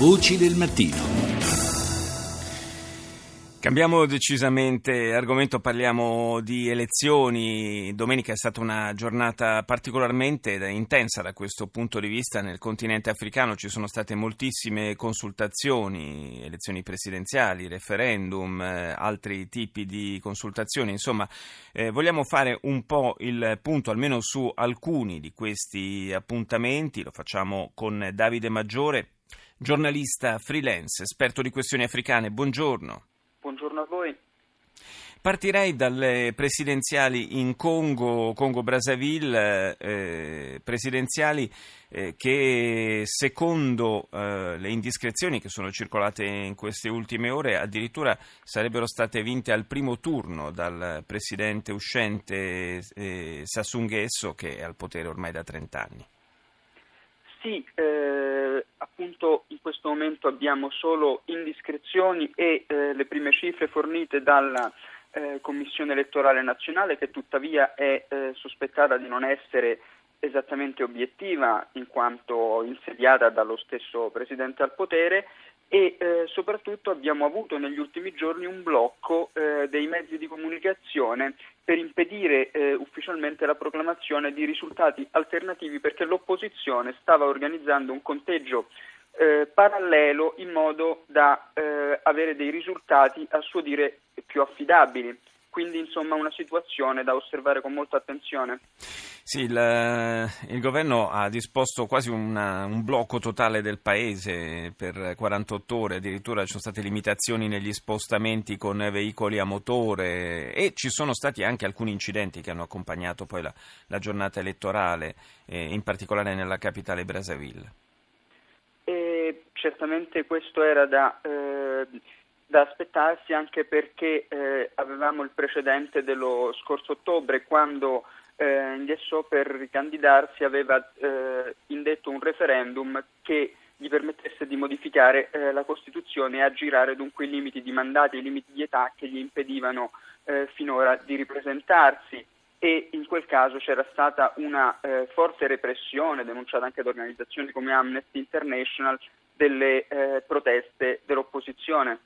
Voci del mattino. Cambiamo decisamente argomento, parliamo di elezioni. Domenica è stata una giornata particolarmente intensa da questo punto di vista nel continente africano. Ci sono state moltissime consultazioni, elezioni presidenziali, referendum, eh, altri tipi di consultazioni. Insomma, eh, vogliamo fare un po' il punto almeno su alcuni di questi appuntamenti. Lo facciamo con Davide Maggiore, giornalista freelance, esperto di questioni africane. Buongiorno. Buongiorno a voi. Partirei dalle presidenziali in Congo, Congo-Brazzaville, eh, presidenziali eh, che secondo eh, le indiscrezioni che sono circolate in queste ultime ore addirittura sarebbero state vinte al primo turno dal presidente uscente eh, Sassou Nguesso che è al potere ormai da 30 anni. Sì, eh, appunto in questo momento abbiamo solo indiscrezioni e eh, le prime cifre fornite dalla eh, Commissione elettorale nazionale che tuttavia è eh, sospettata di non essere esattamente obiettiva in quanto insediata dallo stesso Presidente al potere e eh, soprattutto abbiamo avuto negli ultimi giorni un blocco eh, dei mezzi di comunicazione per impedire eh, ufficialmente la proclamazione di risultati alternativi perché l'opposizione stava organizzando un conteggio eh, parallelo in modo da eh, avere dei risultati a suo dire più affidabili. Quindi insomma una situazione da osservare con molta attenzione. Sì, il, il governo ha disposto quasi una, un blocco totale del paese per 48 ore, addirittura ci sono state limitazioni negli spostamenti con veicoli a motore e ci sono stati anche alcuni incidenti che hanno accompagnato poi la, la giornata elettorale, eh, in particolare nella capitale Brazzaville. E certamente questo era da... Eh da aspettarsi anche perché eh, avevamo il precedente dello scorso ottobre quando eh, Nghesso per ricandidarsi aveva eh, indetto un referendum che gli permettesse di modificare eh, la Costituzione e aggirare dunque i limiti di mandati i limiti di età che gli impedivano eh, finora di ripresentarsi e in quel caso c'era stata una eh, forte repressione denunciata anche da organizzazioni come Amnesty International delle eh, proteste dell'opposizione.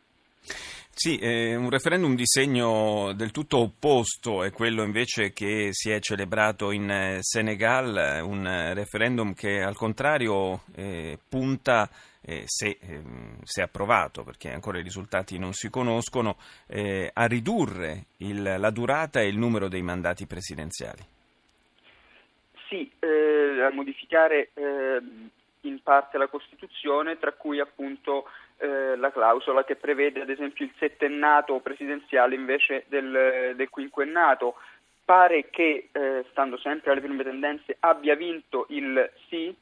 Sì, eh, un referendum di segno del tutto opposto è quello invece che si è celebrato in eh, Senegal, un referendum che al contrario eh, punta, eh, se, ehm, se, approvato, perché ancora i risultati non si conoscono, eh, a ridurre il, la durata e il numero dei mandati presidenziali. Sì, eh, a modificare in parte la Costituzione, tra cui appunto eh, la clausola che prevede ad esempio il settennato presidenziale invece del, del quinquennato. Pare che, eh, stando sempre alle prime tendenze, abbia vinto il sì,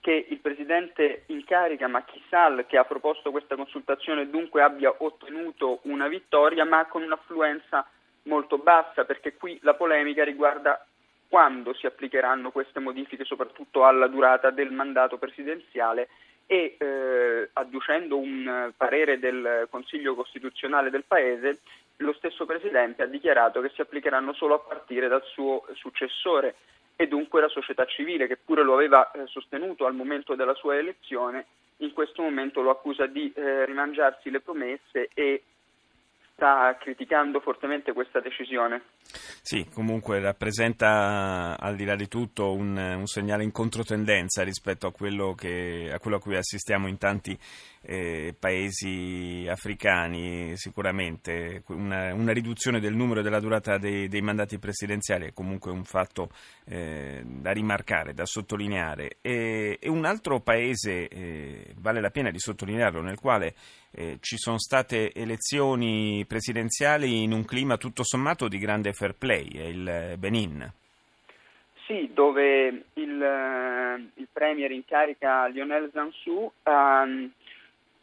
che il presidente in carica Macky Sall, che ha proposto questa consultazione, dunque abbia ottenuto una vittoria, ma con un'affluenza molto bassa, perché qui la polemica riguarda quando si applicheranno queste modifiche, soprattutto alla durata del mandato presidenziale e eh, adducendo un parere del Consiglio Costituzionale del Paese, lo stesso Presidente ha dichiarato che si applicheranno solo a partire dal suo successore e dunque la società civile, che pure lo aveva eh, sostenuto al momento della sua elezione, in questo momento lo accusa di eh, rimangiarsi le promesse e sta criticando fortemente questa decisione. Sì, comunque rappresenta al di là di tutto un, un segnale in controtendenza rispetto a quello, che, a quello, a cui assistiamo in tanti eh, paesi africani, sicuramente una, una, riduzione del numero e della durata dei, dei, mandati presidenziali è comunque un fatto eh, da rimarcare, da sottolineare. E, e un altro paese, eh, vale la pena di sottolinearlo, nel quale eh, ci sono state elezioni presidenziali in un clima tutto sommato di grande fair play, è il Benin. Sì, dove il, eh, il premier in carica Lionel Zansou, um,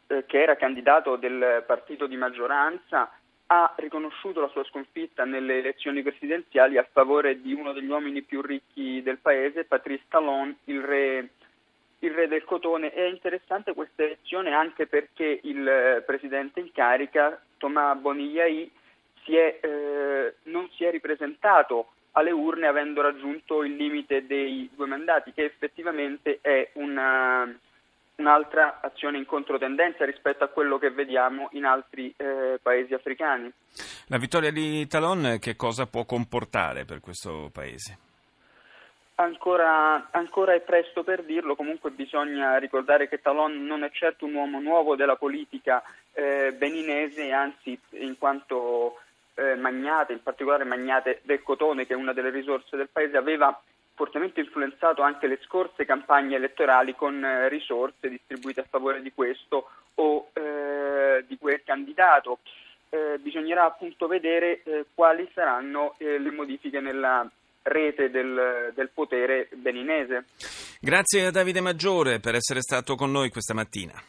che era candidato del partito di maggioranza, ha riconosciuto la sua sconfitta nelle elezioni presidenziali a favore di uno degli uomini più ricchi del paese, Patrice Talon, il re il re del cotone. È interessante questa elezione anche perché il eh, presidente in carica, Thomas Bonillai, si è, eh, non si è ripresentato alle urne avendo raggiunto il limite dei due mandati, che effettivamente è una, un'altra azione in controtendenza rispetto a quello che vediamo in altri eh, paesi africani. La vittoria di Talon che cosa può comportare per questo paese? Ancora, ancora, è presto per dirlo, comunque bisogna ricordare che Talon non è certo un uomo nuovo della politica eh, beninese, anzi in quanto eh, magnate, in particolare magnate del cotone che è una delle risorse del paese, aveva fortemente influenzato anche le scorse campagne elettorali con eh, risorse distribuite a favore di questo o eh, di quel candidato. Eh, bisognerà appunto vedere eh, quali saranno le modifiche nella rete del, del potere beninese. Grazie a Davide Maggiore per essere stato con noi questa mattina.